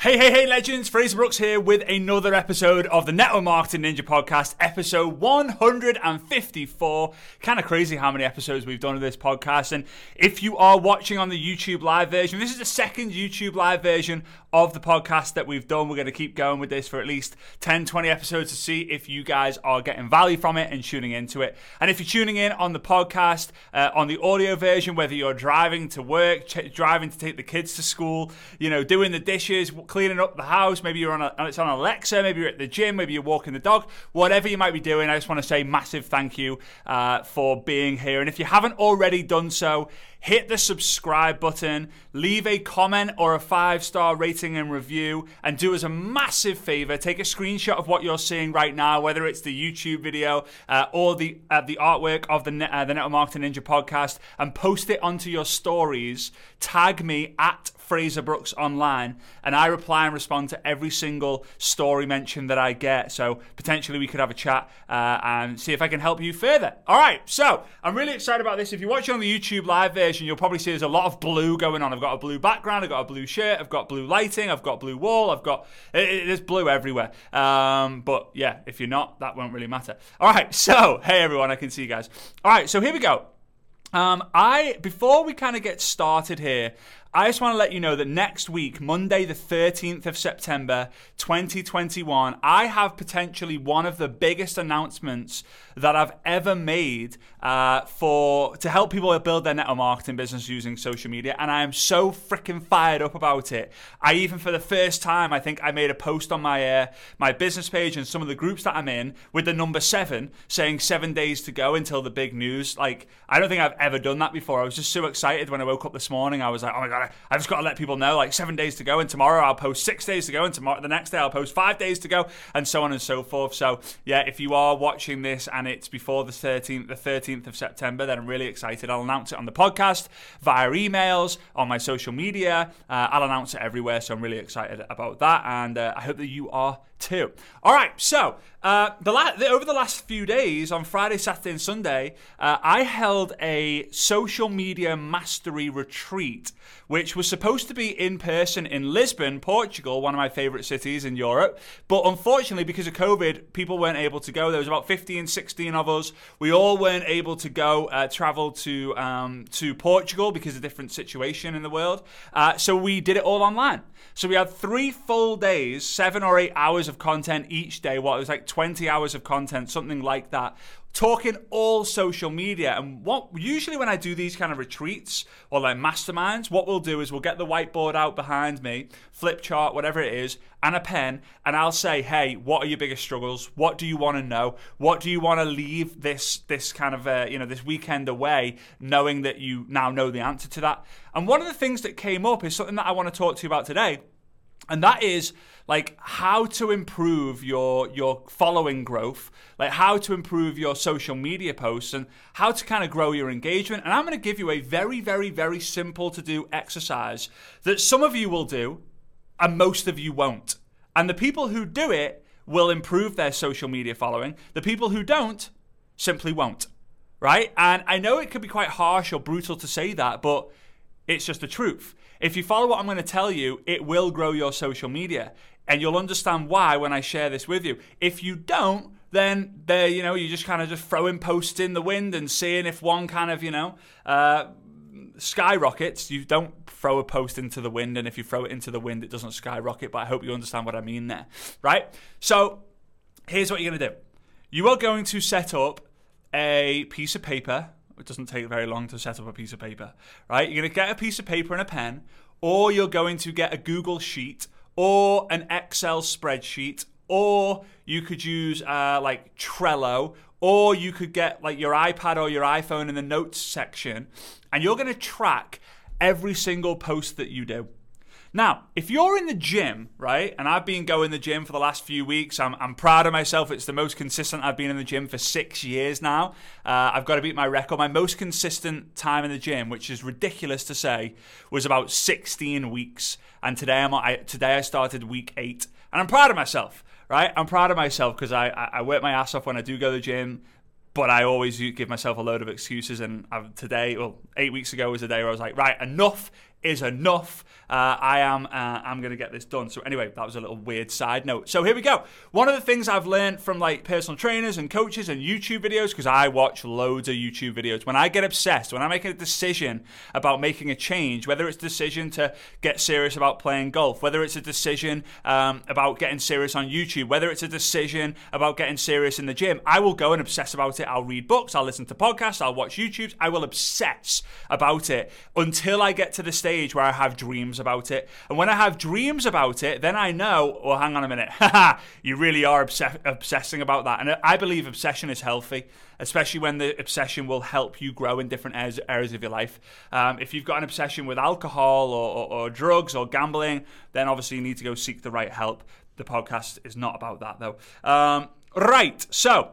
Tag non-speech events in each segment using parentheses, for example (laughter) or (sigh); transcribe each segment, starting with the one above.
Hey, hey, hey, legends! Frazer Brooks here with another episode of the Network Marketing Ninja Podcast, episode 154. Kind of crazy how many episodes we've done of this podcast. And if you are watching on the YouTube live version, this is the second YouTube live version of the podcast that we've done. We're going to keep going with this for at least 10, 20 episodes to see if you guys are getting value from it and tuning into it. And if you're tuning in on the podcast, uh, on the audio version, whether you're driving to work, ch- driving to take the kids to school, you know, doing the dishes, cleaning up the house. Maybe you're on a, it's on Alexa. Maybe you're at the gym. Maybe you're walking the dog. Whatever you might be doing, I just want to say massive thank you uh, for being here. And if you haven't already done so, hit the subscribe button, leave a comment or a five star rating and review, and do us a massive favor. Take a screenshot of what you're seeing right now, whether it's the YouTube video uh, or the uh, the artwork of the uh, the Network Marketing Ninja podcast, and post it onto your stories. Tag me at Frazer Brooks online, and I reply and respond to every single story mention that I get. So potentially we could have a chat uh, and see if I can help you further. All right, so I'm really excited about this. If you're watching on the YouTube live version, you'll probably see there's a lot of blue going on. I've got a blue background, I've got a blue shirt, I've got blue lighting, I've got blue wall, I've got it, it, there's blue everywhere. Um, but yeah, if you're not, that won't really matter. All right, (laughs) so hey everyone, I can see you guys. All right, so here we go. Um, I before we kind of get started here, I just want to let you know that next week, Monday, the 13th of September, 2021, I have potentially one of the biggest announcements that I've ever made uh, for to help people build their network marketing business using social media, and I am so freaking fired up about it. I even, for the first time, I think I made a post on my uh, my business page and some of the groups that I'm in with the number seven, saying seven days to go until the big news. Like I don't think I've ever done that before. I was just so excited when I woke up this morning. I was like, oh my god gotta, I've just got to let people know like seven days to go, and tomorrow I'll post six days to go, and tomorrow the next day I'll post five days to go, and so on and so forth. So yeah, if you are watching this and it's before the 13th, the 13th of September, then I'm really excited. I'll announce it on the podcast, via emails, on my social media. Uh, I'll announce it everywhere, so I'm really excited about that, and uh, I hope that you are too. All right, so uh, the, la- the, over the last few days, on Friday, Saturday, and Sunday, uh, I held a social media mastery retreat, which was supposed to be in person in Lisbon, Portugal, one of my favorite cities in Europe. But unfortunately, because of COVID, people weren't able to go. There was about 15, 16 of us. We all weren't able to go uh, travel to um, to Portugal because of different situation in the world. Uh, so we did it all online. So we had three full days, seven or eight hours of content each day. What it was like 20 hours of content, something like that. Talking all social media. And what usually when I do these kind of retreats or like masterminds, what we'll do is we'll get the whiteboard out behind me, flip chart, whatever it is, and a pen, and I'll say, hey, what are your biggest struggles? What do you want to know? What do you want to leave this this kind of uh, you know this weekend away, knowing that you now know the answer to that? And one of the things that came up is something that I want to talk to you about today and that is like how to improve your your following growth like how to improve your social media posts and how to kind of grow your engagement. And i'm going to give you a very very very simple to do exercise that some of you will do and most of you won't. And the people who do it will improve their social media following. The people who don't simply won't right? And i know it could be quite harsh or brutal to say that but it's just the truth if you follow what I'm going to tell you, it will grow your social media. And you'll understand why when I share this with you. If you don't, then there, you know, you just kind of just throwing posts in the wind and seeing if one kind of, you know, uh, skyrockets. You don't throw a post into the wind, and if you throw it into the wind, it doesn't skyrocket. But I hope you understand what I mean there, right? So here's what you're going to do. You are going to set up a piece of paper it doesn't take very long to set up a piece of paper, right? You're going to get a piece of paper and a pen, or you're going to get a Google Sheet or an Excel spreadsheet, or you could use uh, like Trello, or you could get like your iPad or your iPhone in the notes section, and you're going to track every single post that you do. Now, if you're in the gym, right, and I've been going the gym for the last few weeks, I'm, I'm proud of myself. It's the most consistent I've been in the gym for six years now. Uh, I've got to beat my record. My most consistent time in the gym, which is ridiculous to say, was about 16 weeks. And today I'm I, today I started week eight, and I'm proud of myself. Right, I'm proud of myself because I, I, I work my ass off when I do go to the gym but I always give myself a load of excuses. And today, well, eight weeks ago was a day where I was like, right, enough is enough. Uh, I am uh, I'm going to get this done. So anyway, that was a little weird side note. So here we go. One of the things I've learned from like personal trainers and coaches and YouTube videos because I watch loads of YouTube videos. When I get obsessed, when I make a decision about making a change, whether it's a decision to get serious about playing golf, whether it's a decision um, about getting serious on YouTube, whether it's a decision about getting serious in the gym, I will go and obsess about it. I'll read books, I'll listen to podcasts, I'll watch YouTubes. I will obsess about it until I get to the stage where I have dreams about it. And when I have dreams about it, then I know, well, hang on a minute, (laughs) you really are obs- obsessing about that. And I believe obsession is healthy, especially when the obsession will help you grow in different areas, areas of your life. Um, if you've got an obsession with alcohol or, or, or drugs or gambling, then obviously you need to go seek the right help. The podcast is not about that, though. Um, right, so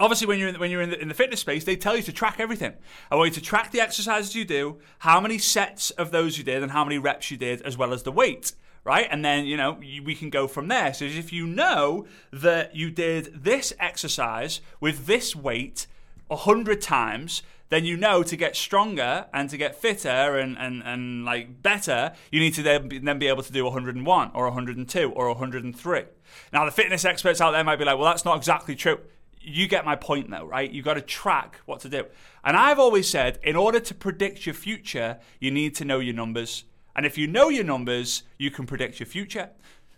obviously when you're in, when you're in the, in the, fitness space they tell you to track everything. I want you to track the exercises you do how many sets of those you did and how many reps you did as well as the weight right? And then you know we can go from there. So if you know that you did this exercise with this weight 100 times then you know to get stronger and to get fitter and, and, and like better, you need to then be, then be able to do 101 or 102 or 103. Now, the fitness experts out there might be like, well, that's not exactly true you get my point though, right? You've got to track what to do. And I've always said, in order to predict your future, you need to know your numbers. And if you know your numbers, you can predict your future.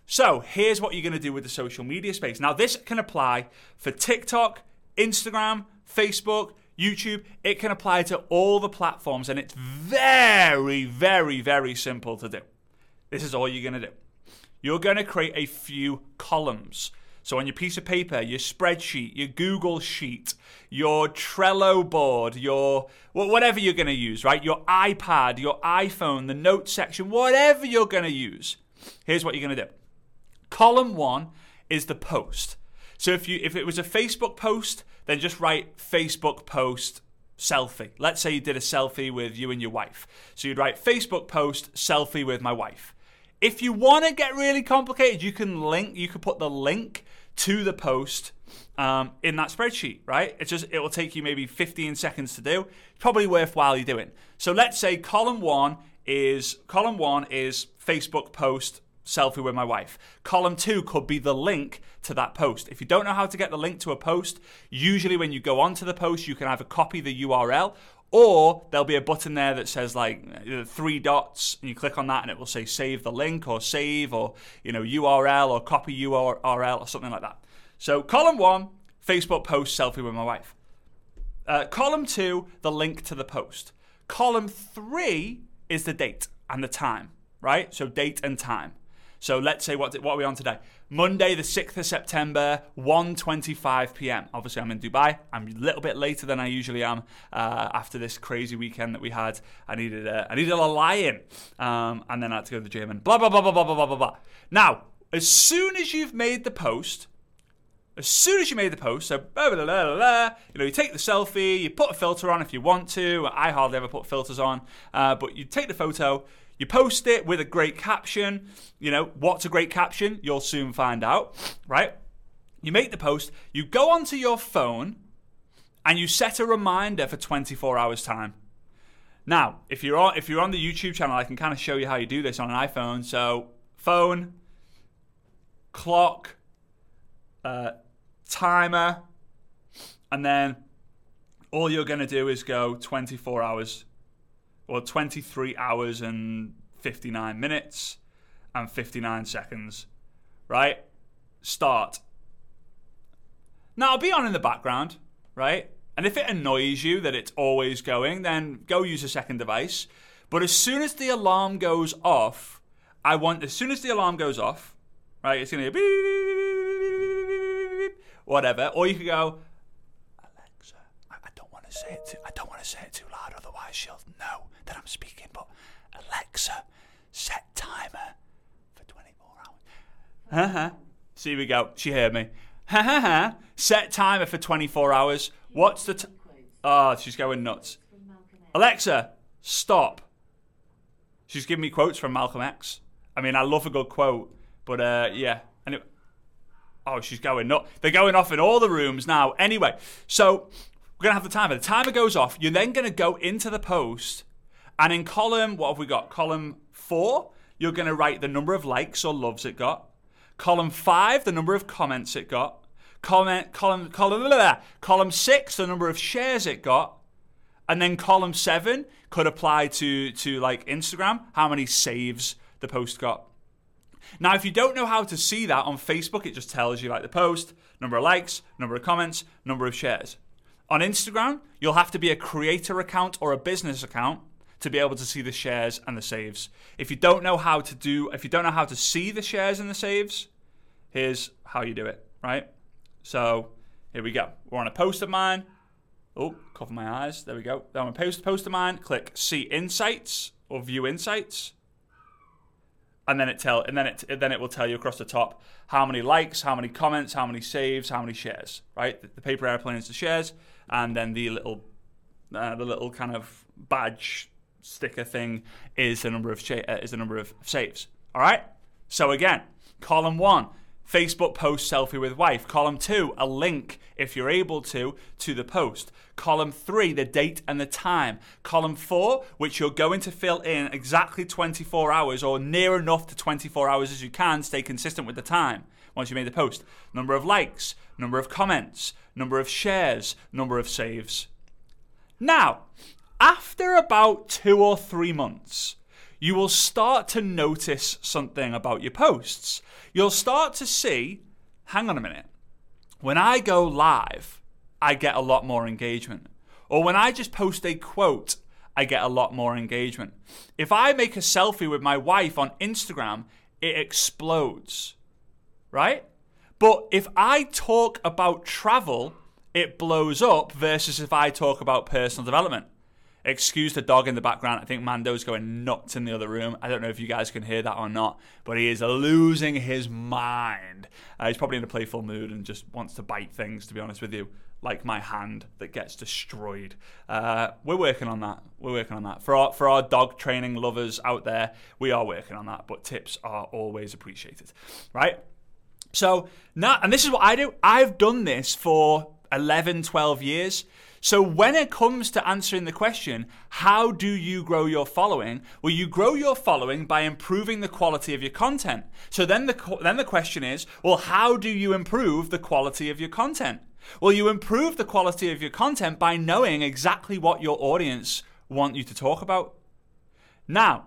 So here's what you're going to do with the social media space. Now, this can apply for TikTok, Instagram, Facebook, YouTube. It can apply to all the platforms, and it's very, very, very simple to do. This is all you're going to do. You're going to create a few columns. So on your piece of paper, your spreadsheet, your Google sheet, your Trello board, your whatever you're going to use, right? Your iPad, your iPhone, the notes section, whatever you're going to use. Here's what you're going to do. Column 1 is the post. So if you if it was a Facebook post, then just write Facebook post selfie. Let's say you did a selfie with you and your wife. So you'd write Facebook post selfie with my wife. If you want to get really complicated, you can link. You could put the link to the post um, in that spreadsheet, right? It's just it will take you maybe 15 seconds to do. Probably worthwhile you doing. So let's say column one is column one is Facebook post selfie with my wife. Column two could be the link to that post. If you don't know how to get the link to a post, usually when you go onto the post, you can either copy the URL or there'll be a button there that says like three dots and you click on that and it will say save the link or save or you know url or copy url or something like that. So column one facebook post selfie with my wife. Uh, column two the link to the post. Column three is the date and the time right? So date and time so let's say what what are we on today? Monday the 6th of September, 1:25 p.m. Obviously I'm in Dubai. I'm a little bit later than I usually am uh, after this crazy weekend that we had. I needed a, I needed a lie-in, um, and then I had to go to the gym and blah blah blah blah blah blah blah blah. Now, as soon as you've made the post, as soon as you made the post, so blah, blah, blah, you know, you take the selfie, you put a filter on if you want to. I hardly ever put filters on, uh, but you take the photo, you post it with a great caption. You know, what's a great caption? You'll soon find out, right? You make the post, you go onto your phone, and you set a reminder for 24 hours time. Now, if you're on if you're on the YouTube channel, I can kind of show you how you do this on an iPhone. So, phone, clock, uh, timer, and then all you're going to do is go 24 hours or 23 hours and 59 minutes and 59 seconds, right? Start. Now, I'll be on in the background, right? And if it annoys you that it's always going, then go use a second device. But as soon as the alarm goes off, I want, as soon as the alarm goes off, right, it's going to be whatever. Or you could go, Alexa, I don't want to say it too, I don't want to say it too loud, she'll know that I'm speaking, but Alexa, set timer for 24 hours. Ha ha. See, we go. She heard me. Ha ha ha. Set timer for 24 hours. What's the. T- oh, she's going nuts. Alexa, stop. She's giving me quotes from Malcolm X. I mean, I love a good quote, but uh, yeah. Anyway. Oh, she's going nuts. They're going off in all the rooms now. Anyway, so we're going to have the timer. The timer goes off. You're then going to go into the post And in column, what have we got? Column four, you're going to write the number of likes or loves it got. Column five, the number of comments it got. Comment, column, column, blah, blah, blah. column six, the number of shares it got. And then column seven could apply to, to like Instagram, how many saves the post got. Now, if you don't know how to see that on Facebook, it just tells you like the post, number of likes, number of comments, number of shares. On Instagram, you'll have to be a creator account or a business account to be able to see the shares and the saves. If you don't know how to do, if you don't know how to see the shares and the saves, here's how you do it, right? So here we go. We're on a post of mine. Oh, cover my eyes. There we go. Then on a post, post of mine, click see insights or view insights. And then it tell and then it then it will tell you across the top how many likes, how many comments, how many saves, how many shares. Right, the, the paper airplane is the shares, and then the little uh, the little kind of badge sticker thing is the number of sh- uh, is the number of saves. All right. So again, column one, Facebook post selfie with wife. Column two, a link if you're able to to the post. Column three, the date and the time. Column four, which you're going to fill in exactly 24 hours or near enough to 24 hours as you can. Stay consistent with the time once you made the post. Number of likes, number of comments, number of shares, number of saves. Now, after about two or three months, you will start to notice something about your posts. You'll start to see, hang on a minute, when I go live, I get a lot more engagement. Or when I just post a quote, I get a lot more engagement. If I make a selfie with my wife on Instagram, it explodes, right? But if I talk about travel, it blows up versus if I talk about personal development. Excuse the dog in the background. I think Mando's going nuts in the other room. I don't know if you guys can hear that or not, but he is losing his mind. Uh, he's probably in a playful mood and just wants to bite things, to be honest with you, like my hand that gets destroyed. Uh, we're working on that. We're working on that. For our, for our dog training lovers out there, we are working on that, but tips are always appreciated, right? So now, and this is what I do. I've done this for 11, 12 years. So when it comes to answering the question, how do you grow your following? Well, you grow your following by improving the quality of your content. So then the then the question is, well, how do you improve the quality of your content? Well, you improve the quality of your content by knowing exactly what your audience want you to talk about. Now,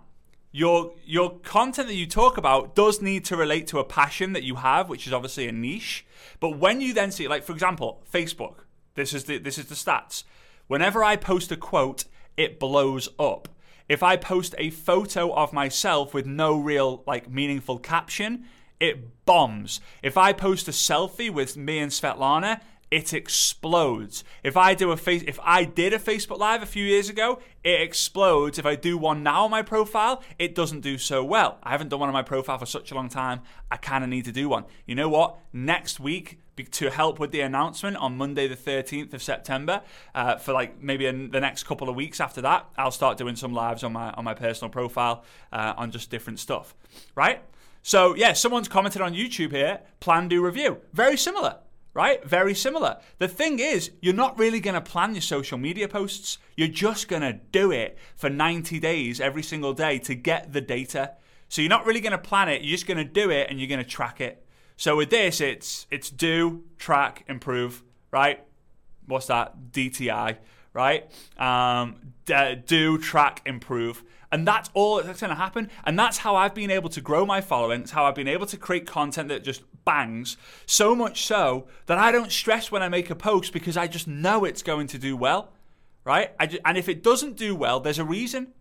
your your content that you talk about does need to relate to a passion that you have, which is obviously a niche. But when you then see, like for example, Facebook, this is the this is the stats. Whenever I post a quote, it blows up. If I post a photo of myself with no real like meaningful caption, it bombs. If I post a selfie with me and Svetlana, it explodes. If I do a face, if I did a Facebook Live a few years ago, it explodes. If I do one now on my profile, it doesn't do so well. I haven't done one on my profile for such a long time. I kind of need to do one. You know what? Next week, to help with the announcement on Monday, the 13th of September, uh, for like maybe in the next couple of weeks after that, I'll start doing some lives on my on my personal profile uh, on just different stuff. Right? So yeah, someone's commented on YouTube here. Plan do review. Very similar right? Very similar. The thing is, you're not really going to plan your social media posts. You're just going to do it for 90 days every single day to get the data. So you're not really going to plan it. You're just going to do it and you're going to track it. So with this, it's it's do, track, improve, right? What's that? DTI, right? Um, d- do, track, improve. And that's all that's going to happen. And that's how I've been able to grow my following. It's how I've been able to create content that just bangs. So much so that I don't stress when I make a post because I just know it's going to do well, right? Just, and if it doesn't do well, there's a reason.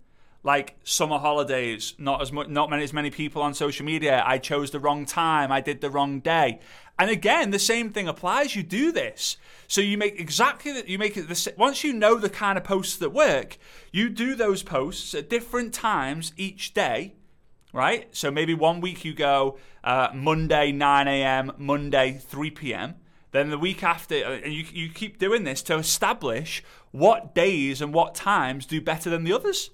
Like summer holidays, not as much, not many as many people on social media. I chose the wrong time. I did the wrong day. And again, the same thing applies. You do this, so you make exactly that. You make it the once you know the kind of posts that work. You do those posts at different times each day, right? So maybe one week you go uh, Monday 9 a.m., Monday 3 p.m. Then the week after, uh, and you you keep doing this to establish what days and what times do better than the others.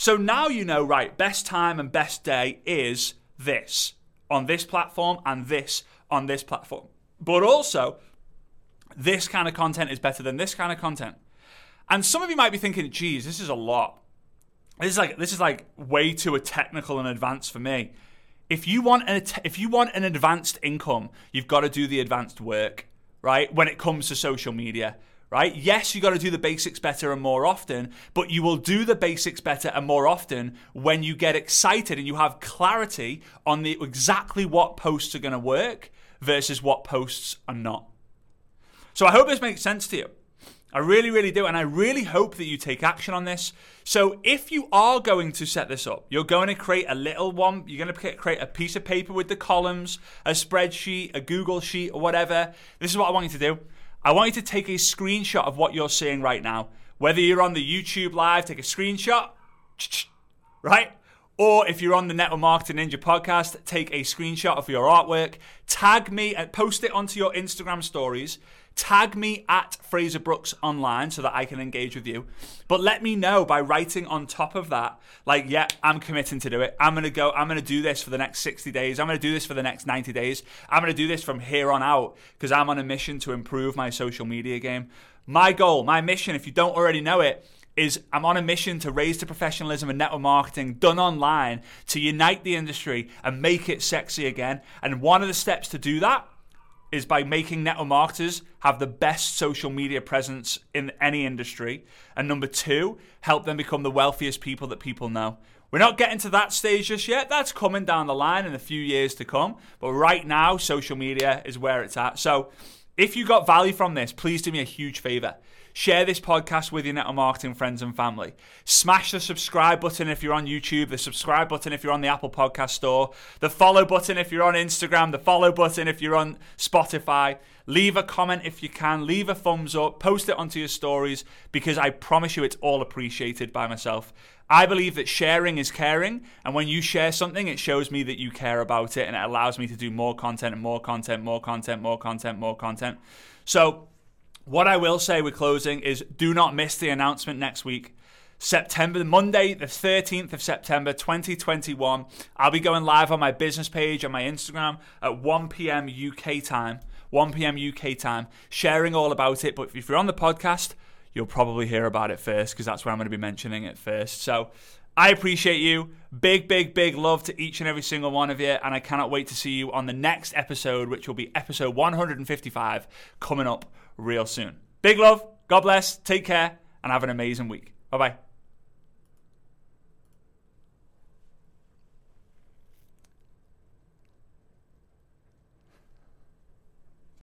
So now you know, right? Best time and best day is this on this platform and this on this platform. But also, this kind of content is better than this kind of content. And some of you might be thinking, geez, this is a lot. this is like this is like way too technical and advanced for me. If you want an if you want an advanced income, you've got to do the advanced work, right? When it comes to social media, right? Yes, you got to do the basics better and more often, but you will do the basics better and more often when you get excited and you have clarity on the exactly what posts are going to work versus what posts are not. So I hope this makes sense to you. I really, really do. And I really hope that you take action on this. So, if you are going to set this up, you're going to create a little one, you're going to create a piece of paper with the columns, a spreadsheet, a Google sheet, or whatever. This is what I want you to do. I want you to take a screenshot of what you're seeing right now. Whether you're on the YouTube live, take a screenshot, (tsk) right? Or if you're on the Network Marketing Ninja podcast, take a screenshot of your artwork, tag me and post it onto your Instagram stories Tag me at Frazer Brooks online so that I can engage with you. But let me know by writing on top of that, like, yeah, I'm committing to do it. I'm gonna go, I'm gonna do this for the next 60 days. I'm gonna do this for the next 90 days. I'm gonna do this from here on out because I'm on a mission to improve my social media game. My goal, my mission, if you don't already know it, is I'm on a mission to raise the professionalism and network marketing done online to unite the industry and make it sexy again. And one of the steps to do that is by making network marketers have the best social media presence in any industry. And number two, help them become the wealthiest people that people know. We're not getting to that stage just yet. That's coming down the line in a few years to come. But right now, social media is where it's at. So if you got value from this, please do me a huge favor. Share this podcast with your network marketing friends and family. Smash the subscribe button if you're on YouTube, the subscribe button if you're on the Apple Podcast Store, the follow button if you're on Instagram, the follow button if you're on Spotify. Leave a comment if you can, leave a thumbs up, post it onto your stories because I promise you it's all appreciated by myself. I believe that sharing is caring, and when you share something, it shows me that you care about it and it allows me to do more content and more content, more content, more content, more content. So, what I will say with closing is do not miss the announcement next week. September, Monday, the 13th of September 2021. I'll be going live on my business page on my Instagram at 1 p.m. UK time. 1 p.m. UK time, sharing all about it. But if you're on the podcast, you'll probably hear about it first because that's where I'm going to be mentioning it first. So I appreciate you. Big, big, big love to each and every single one of you. And I cannot wait to see you on the next episode, which will be episode 155 coming up real soon. Big love. God bless. Take care and have an amazing week. Bye bye.